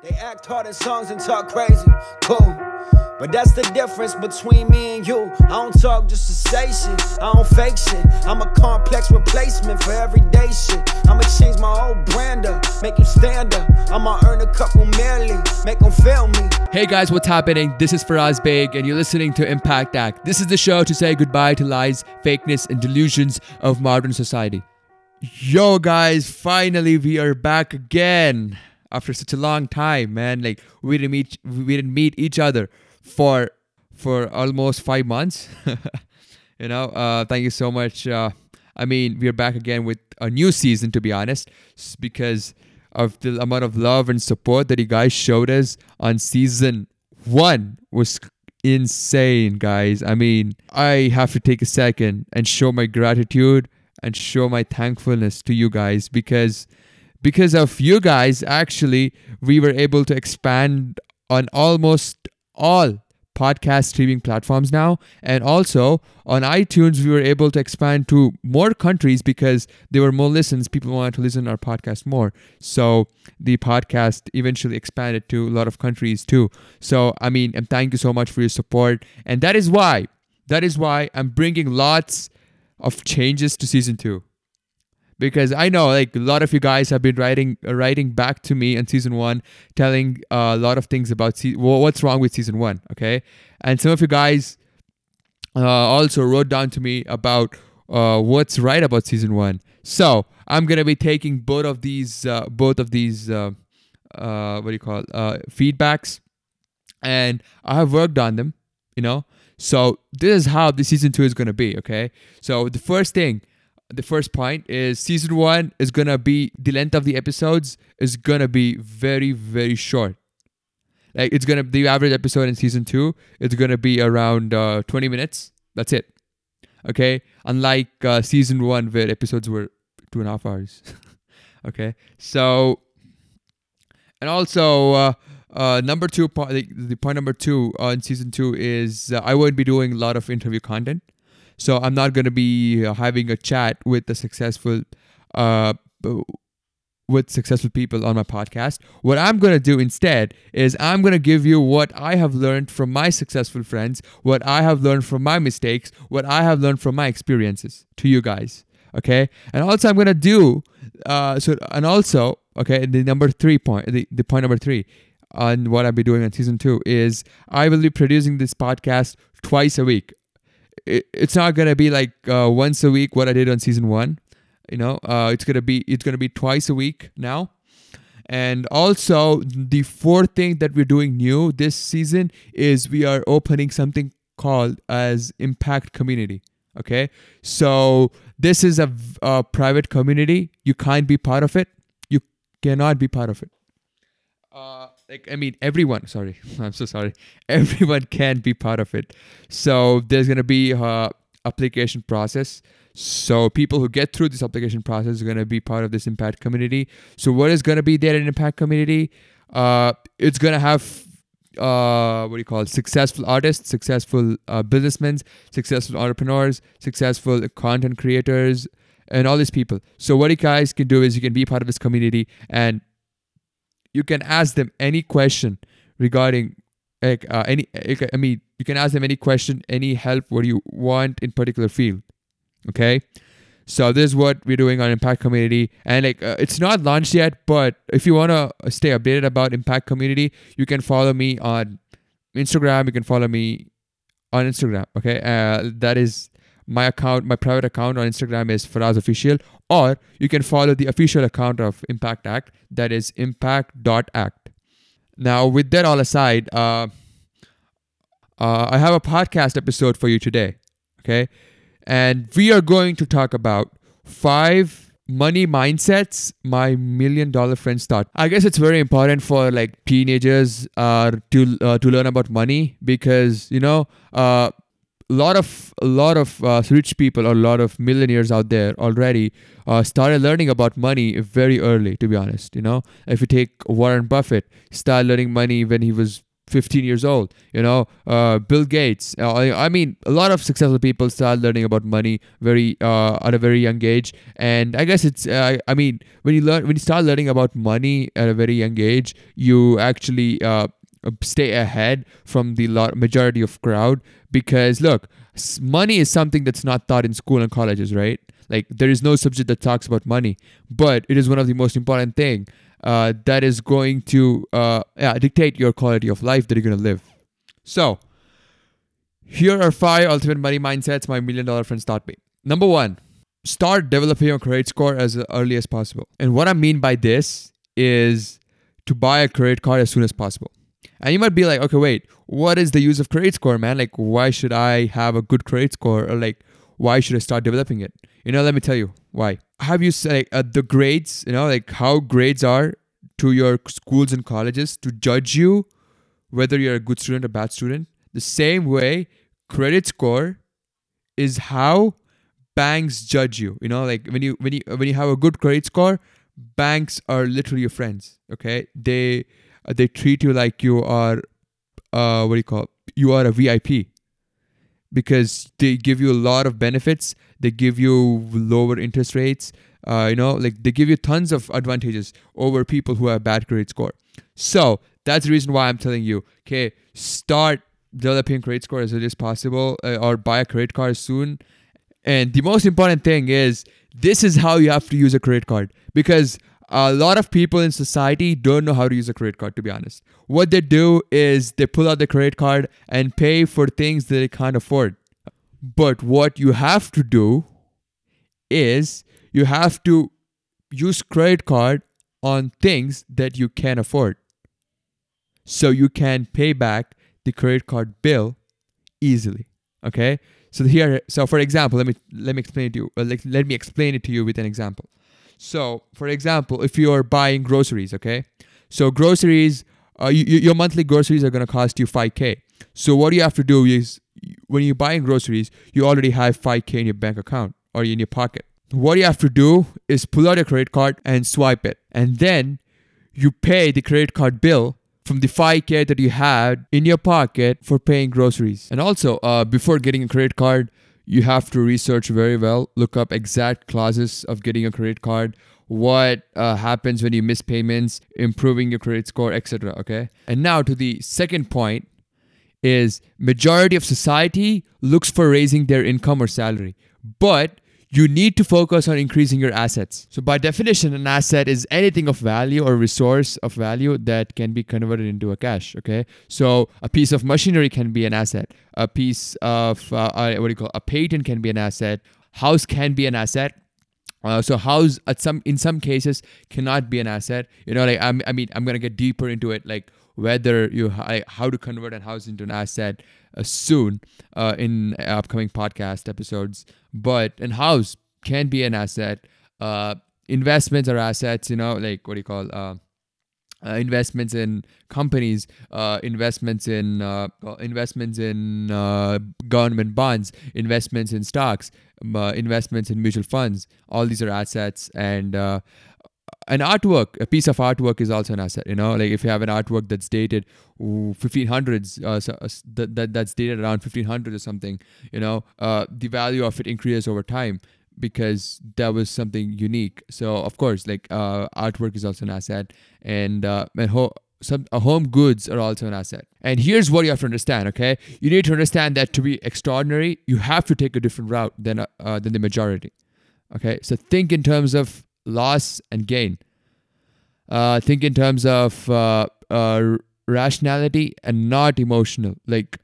They act hard in songs and talk crazy. Cool. But that's the difference between me and you. I don't talk just to say shit. I don't fake shit. I'm a complex replacement for everyday shit. I'ma change my whole brand up, make you stand up. I'ma earn a couple merely, make them feel me. Hey guys, what's happening? This is Faraz Beg, and you're listening to Impact Act. This is the show to say goodbye to lies, fakeness, and delusions of modern society. Yo, guys, finally we are back again after such a long time, man. Like we didn't meet, we didn't meet each other for for almost five months. you know, uh, thank you so much. Uh, I mean, we're back again with a new season, to be honest, because of the amount of love and support that you guys showed us on season one was insane, guys. I mean, I have to take a second and show my gratitude and show my thankfulness to you guys because because of you guys actually we were able to expand on almost all podcast streaming platforms now. And also on iTunes we were able to expand to more countries because there were more listens. People wanted to listen to our podcast more. So the podcast eventually expanded to a lot of countries too. So i mean and thank you so much for your support. And that is why that is why i'm bringing lots of changes to season 2 because I know like a lot of you guys have been writing uh, writing back to me on season one, telling uh, a lot of things about se- what's wrong with season one. Okay, and some of you guys uh, also wrote down to me about uh, what's right about season one. So I'm gonna be taking both of these uh, both of these what do you call it, feedbacks, and I have worked on them. You know, so this is how the season two is gonna be. Okay, so the first thing the first point is season one is gonna be the length of the episodes is gonna be very very short. Like it's gonna the average episode in season two it's gonna be around uh, 20 minutes. That's it. Okay? Unlike uh, season one where episodes were two and a half hours. Okay? So and also uh, uh, number two point the, the point number two uh, in season two is uh, i won't be doing a lot of interview content so I'm not going to be uh, having a chat with the successful uh with successful people on my podcast. What I'm going to do instead is I'm going to give you what I have learned from my successful friends, what I have learned from my mistakes, what I have learned from my experiences to you guys. Okay? And also I'm going to do uh so and also, okay, the number 3 point the, the point number 3 on what I'll be doing on season 2 is I will be producing this podcast twice a week it, it's not gonna be like uh, once a week what I did on season one. You know, uh, it's gonna be it's gonna be twice a week now. And also the fourth thing that we're doing new this season is we are opening something called as Impact Community. Okay, so this is a, a private community. You can't be part of it. You cannot be part of it. Uh, like I mean everyone sorry I'm so sorry. Everyone can be part of it. So there's gonna be a application process. So people who get through this application process are gonna be part of this impact community. So what is gonna be there in impact community? Uh it's gonna have uh, what do you call it? Successful artists, successful uh, businessmen, successful entrepreneurs, successful content creators, and all these people. So what you guys can do is you can be part of this community and you can ask them any question regarding like uh, any i mean you can ask them any question any help what you want in particular field okay? So this is what we're doing on impact community. And like uh, it's not launched yet but if you want to stay updated about impact community you can follow me on instagram. You can follow me on instagram okay? Uh, that is my account, my private account on Instagram is Faraz Official, or you can follow the official account of Impact Act, that is impact.act. Now, with that all aside, uh, uh, I have a podcast episode for you today, okay? And we are going to talk about five money mindsets my million dollar friends thought. I guess it's very important for like teenagers uh, to uh, to learn about money because you know uh, a lot of a lot of uh, rich people or a lot of millionaires out there already uh, started learning about money very early to be honest you know if you take warren buffett started learning money when he was 15 years old. You know, uh, Bill Gates. Uh, I, mean, a lot of successful people start learning about money very uh, at a very young age, and I guess it's. Uh, I mean, when you learn when you start learning about money at a very young age, you actually uh, stay ahead from the majority of crowd because look, money is something that's not taught in school and colleges, right? Like there is no subject that talks about money, but it is one of the most important thing uh, that is going to uh, yeah, dictate your quality of life that you're gonna live. So, here are five ultimate money mindsets my million dollar friends taught me. Number one, start developing your credit score as early as possible. And what I mean by this is to buy a credit card as soon as possible. And you might be like, okay, wait, what is the use of credit score, man? Like, why should I have a good credit score? Or like, why should I start developing it? You know, let me tell you why. Have you said like, uh, the grades, you know, like how grades are to your schools and colleges to judge you whether you're a good student or bad student? The same way, credit score is how banks judge you. You know, like when you when you when you have a good credit score, banks are literally your friends. Okay, they they treat you like you are uh what do you call it? you are a VIP because they give you a lot of benefits. They give you lower interest rates. Uh, you know, like they give you tons of advantages over people who have bad credit score. So that's the reason why I'm telling you, okay, start developing credit score as early as possible, uh, or buy a credit card soon. And the most important thing is this is how you have to use a credit card because a lot of people in society don't know how to use a credit card to be honest. What they do is they pull out the credit card and pay for things that they can't afford. But what you have to do is you have to use credit card on things that you can afford. So you can pay back the credit card bill easily okay? So here so for example let me let me explain it to you uh, like, let me explain it to you with an example so for example if you're buying groceries okay? So groceries uh, you, your monthly groceries are going to cost you 5k so what you have to do is when you're buying groceries you already have 5k in your bank account or in your pocket. What you have to do is pull out your credit card and swipe it. And then you pay the credit card bill from the 5k that you had in your pocket for paying groceries. And also uh, before getting a credit card you have to research very well look up exact clauses of getting a credit card what uh, happens when you miss payments improving your credit score etc okay? And now to the second point is majority of society looks for raising their income or salary but you need to focus on increasing your assets. So, by definition, an asset is anything of value or resource of value that can be converted into a cash. Okay, so a piece of machinery can be an asset. A piece of uh, uh, what do you call a patent can be an asset. House can be an asset. Uh, so house at some in some cases cannot be an asset. You know, like I'm, I mean, I'm gonna get deeper into it, like whether you how to convert a house into an asset uh, soon uh, in upcoming podcast episodes. But an house can be an asset. Uh, investments are assets. You know, like what do you call? Uh, uh, investments in companies, uh, investments in uh, investments in uh, government bonds, investments in stocks, uh, investments in mutual funds. All these are assets, and uh, an artwork, a piece of artwork is also an asset. You know, like if you have an artwork that's dated ooh, 1500s, uh, so, uh, that, that that's dated around 1500 or something. You know, uh, the value of it increases over time because that was something unique. So of course, like uh, artwork is also an asset, and uh, and ho- some uh, home goods are also an asset. And here's what you have to understand. Okay, you need to understand that to be extraordinary, you have to take a different route than uh, than the majority. Okay, so think in terms of loss and gain. Uh, think in terms of uh, uh, rationality and not emotional. Like,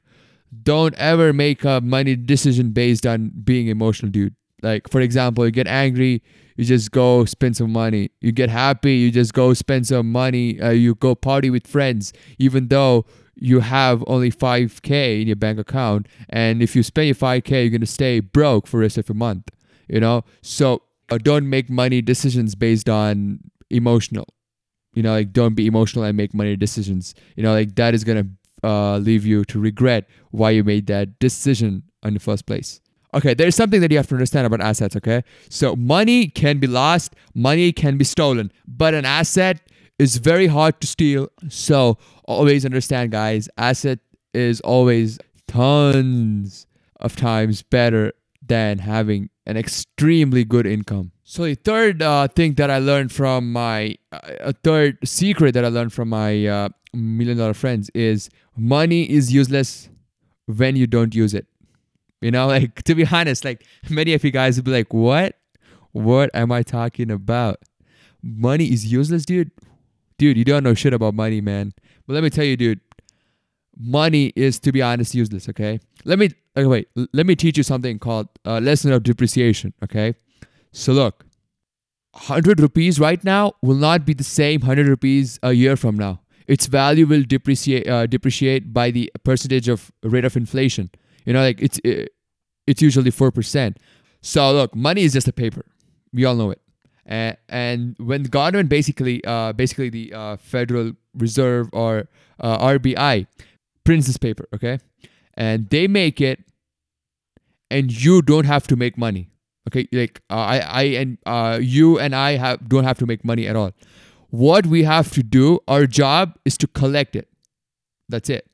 don't ever make a money decision based on being emotional, dude. Like, for example, you get angry, you just go spend some money. You get happy, you just go spend some money. Uh, you go party with friends, even though you have only 5k in your bank account. And if you spend your 5k, you're going to stay broke for the rest of your month. You know? So uh, don't make money decisions based on emotional. You know, like don't be emotional and make money decisions. You know, like that is to uh, leave you to regret why you made that decision in the first place. Okay, there's something that you have to understand about assets, okay? So money can be lost, money can be stolen, but an asset is very hard to steal. So always understand, guys, asset is always tons of times better than having an extremely good income. So the third uh, thing that I learned from my uh, a third secret that I learned from my uh, million dollar friends is money is useless when you don't use it. You know, like to be honest, like many of you guys would be like, "What? What am I talking about? Money is useless, dude. Dude, you don't know shit about money, man. But let me tell you, dude, money is to be honest useless. Okay, let me okay, wait. Let me teach you something called uh, lesson of depreciation. Okay, so look, hundred rupees right now will not be the same hundred rupees a year from now. Its value will depreciate uh, depreciate by the percentage of rate of inflation. You know, like it's it's usually four percent. So look, money is just a paper. We all know it. And, and when the government basically, uh, basically the uh, Federal Reserve or uh, RBI prints this paper, okay, and they make it, and you don't have to make money, okay. Like uh, I, I and uh, you and I have don't have to make money at all. What we have to do, our job is to collect it. That's it.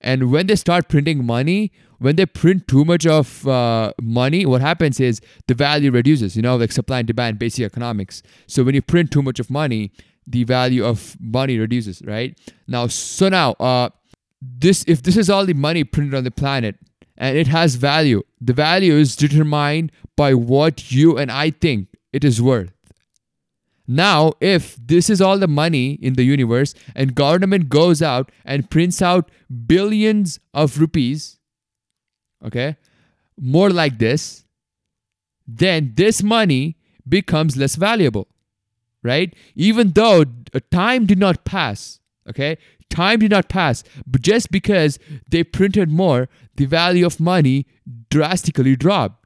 And when they start printing money, when they print too much of uh, money, what happens is the value reduces, you know, like supply and demand, basic economics. So when you print too much of money, the value of money reduces, right? Now, so now, uh, this if this is all the money printed on the planet and it has value, the value is determined by what you and I think it is worth. Now, if this is all the money in the universe and government goes out and prints out billions of rupees, okay, more like this, then this money becomes less valuable, right? Even though time did not pass, okay, time did not pass, but just because they printed more, the value of money drastically dropped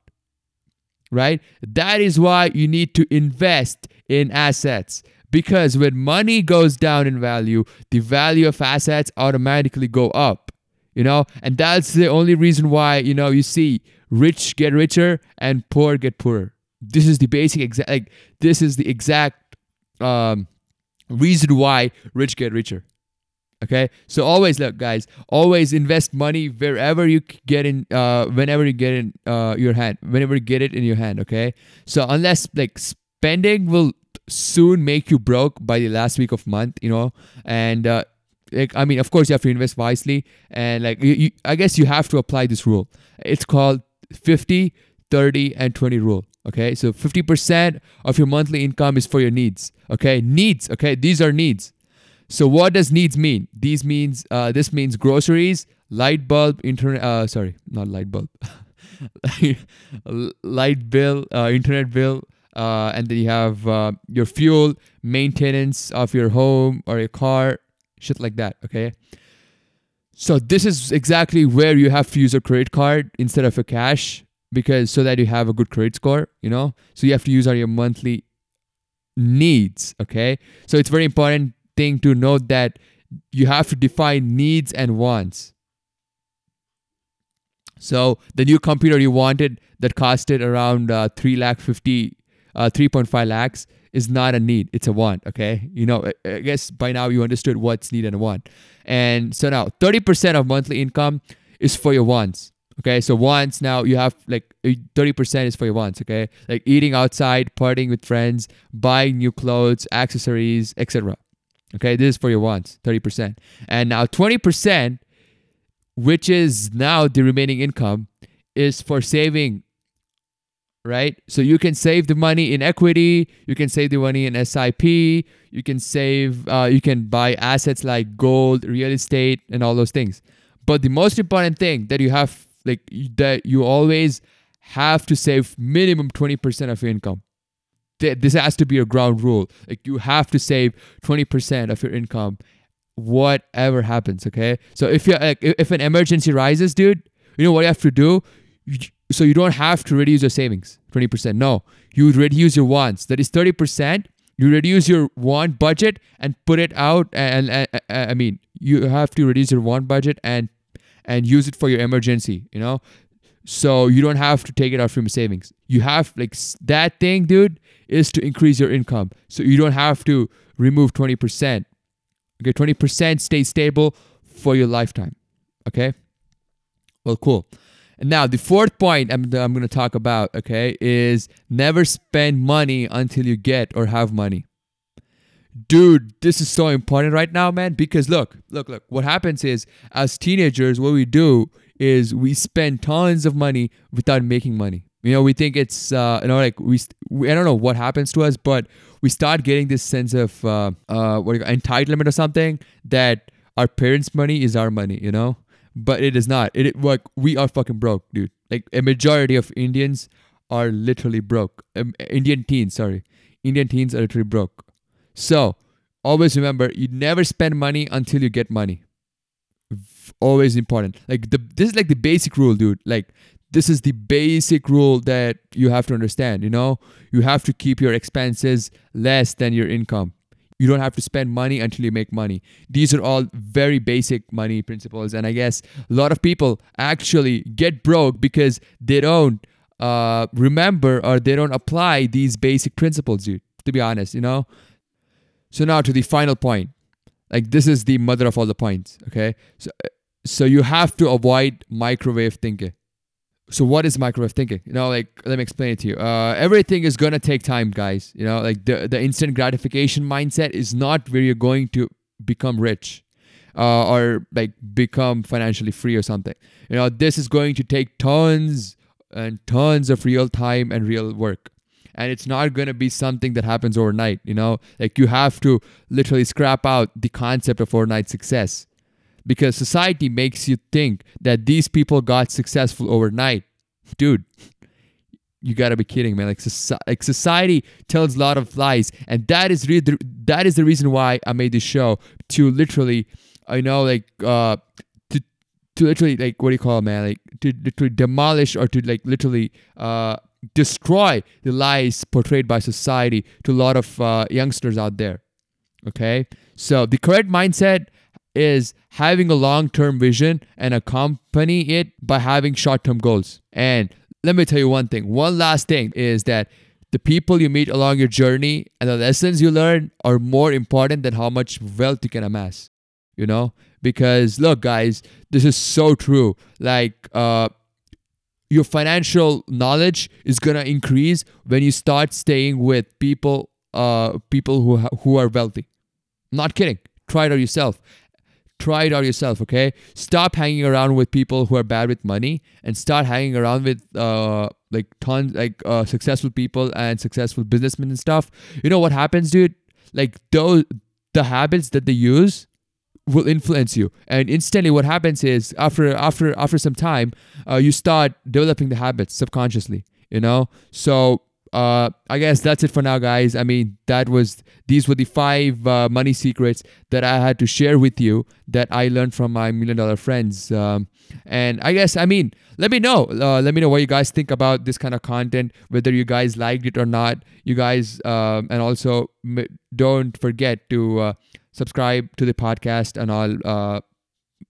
right? That is why you need to invest in assets because when money goes down in value, the value of assets automatically go up. You know, and that's the only reason why you know you see rich get richer and poor get poorer. This is the basic exact. Like, this is the exact um, reason why rich get richer. Okay, so always look, guys. Always invest money wherever you get in, uh, whenever you get in uh, your hand, whenever you get it in your hand. Okay, so unless like spending will soon make you broke by the last week of month, you know, and uh, like I mean, of course, you have to invest wisely, and like you, you, I guess you have to apply this rule. It's called 50, 30, and 20 rule. Okay, so 50% of your monthly income is for your needs. Okay, needs. Okay, these are needs. So what does needs mean? These means uh, this means groceries, light bulb, internet. Uh, sorry, not light bulb. light bill, uh, internet bill, uh, and then you have uh, your fuel, maintenance of your home or your car, shit like that. Okay. So this is exactly where you have to use a credit card instead of a cash because so that you have a good credit score. You know, so you have to use on your monthly needs. Okay. So it's very important thing to note that you have to define needs and wants. So the new computer you wanted that costed around uh, 3 lakh 50 uh, 3.5 lakhs is not a need it's a want okay you know i guess by now you understood what's need and want and so now 30% of monthly income is for your wants okay so wants now you have like 30% is for your wants okay like eating outside partying with friends buying new clothes accessories etc okay this is for your wants 30% and now 20% which is now the remaining income is for saving right? So you can save the money in equity, you can save the money in SIP, you can save, uh, you can buy assets like gold, real estate, and all those things. But the most important thing that you have, like that you always have to save minimum 20% of your income. This has to be your ground rule. Like you have to save 20% of your income, whatever happens. Okay. So if you like, if an emergency rises, dude, you know what you have to do so you don't have to reduce your savings 20%. No, you reduce your wants. That is 30%. You reduce your want budget and put it out. And, and, and I mean, you have to reduce your want budget and and use it for your emergency. You know, so you don't have to take it out from your savings. You have like that thing, dude. is to increase your income. So you don't have to remove 20%. Okay, 20% stays stable for your lifetime. Okay? Well, cool. And now the fourth point I'm, I'm going to talk about, okay, is never spend money until you get or have money. Dude, this is so important right now, man, because look, look, look, what happens is as teenagers, what we do is we spend tons of money without making money. You know, we think it's, uh, you know, like we, we I don't know what happens to us, but we start getting this sense of, uh, uh, what you call, entitlement or something that our parents' money is our money, you know? but it is not. It, it like we are fucking broke, dude. Like a majority of Indians are literally broke. Um, Indian teens, sorry, Indian teens are literally broke. So always remember, you never spend money until you get money. Always important. Like the this is like the basic rule, dude. Like this is the basic rule that you have to understand. You know, you have to keep your expenses less than your income you don't have to spend money until you make money. These are all very basic money principles. And I guess a lot of people actually get broke because they don't uh, remember or they don't apply these basic principles, dude, to be honest, you know? So now to the final point. Like this is the mother of all the points, okay? So so you have to avoid microwave thinking. So what is microwave thinking? You know like let me explain it to you. Uh, everything is gonna take time guys. You know like the, the instant gratification mindset is not where you're going to become rich uh, or like become financially free or something. You know this is going to take tons and tons of real time and real work and it's not going to be something that happens overnight you know like you have to literally scrap out the concept of overnight success because society makes you think that these people got successful overnight. Dude, you gotta be kidding, man! Like, like society tells a lot of lies, and that is really the, that is the reason why I made this show to literally, I know, like, uh, to to literally like what do you call it, man? Like to to demolish or to like literally uh destroy the lies portrayed by society to a lot of uh, youngsters out there. Okay, so the correct mindset is having a long term vision and accompany it by having short term goals. And let me tell you one thing one last thing is that the people you meet along your journey and the lessons you learn are more important than how much wealth you can amass. You know? Because look, guys, this is so true. Like, uh, your financial knowledge is gonna increase when you start staying with people, uh, people who ha- who are wealthy. I'm not kidding. Try it out yourself. Try it out yourself, okay? Stop hanging around with people who are bad with money and start hanging around with uh like tons like uh successful people and successful businessmen and stuff. You know what happens, dude? Like those the habits that they use will influence you and instantly what happens is after after after some time uh, you start developing the habits subconsciously you know so uh, I guess that's it for now, guys. I mean, that was these were the five uh, money secrets that I had to share with you that I learned from my million dollar friends. Um, and I guess, I mean, let me know. Uh, let me know what you guys think about this kind of content, whether you guys liked it or not. You guys, um, and also don't forget to uh, subscribe to the podcast and all uh,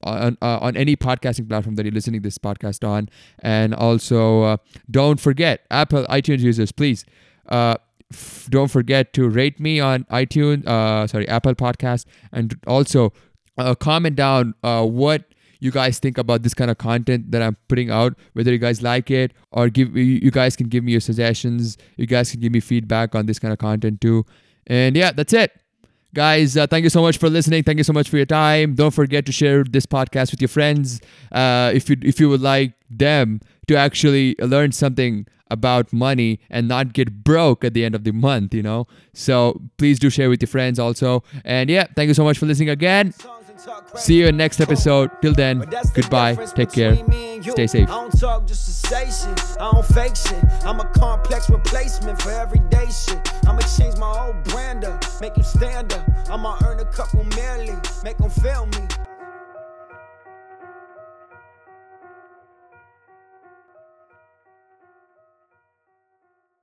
on, uh, on any podcasting platform that you're listening this podcast on. And also, uh, don't forget, Apple iTunes users, please uh, f- don't forget to rate me on iTunes, uh, sorry, Apple Podcast, and also uh, comment down uh, what you guys think about this kind of content that I'm putting out, whether you guys like it or give you guys can give me your suggestions. You guys can give me feedback on this kind of content too. And yeah, that's it. Guys, uh, thank you so much for listening. Thank you so much for your time. Don't forget to share this podcast with your friends uh, if you if you would like them to actually learn something about money and not get broke at the end of the month. You know, so please do share with your friends also. And yeah, thank you so much for listening again. See you in next episode. Till then, goodbye. Take care. Stay safe. I don't talk just sensation. I don't fake shit. I'm a complex replacement for everyday shit. I'ma change my whole brand up, make him stand up. I'ma earn a couple million, make him feel me.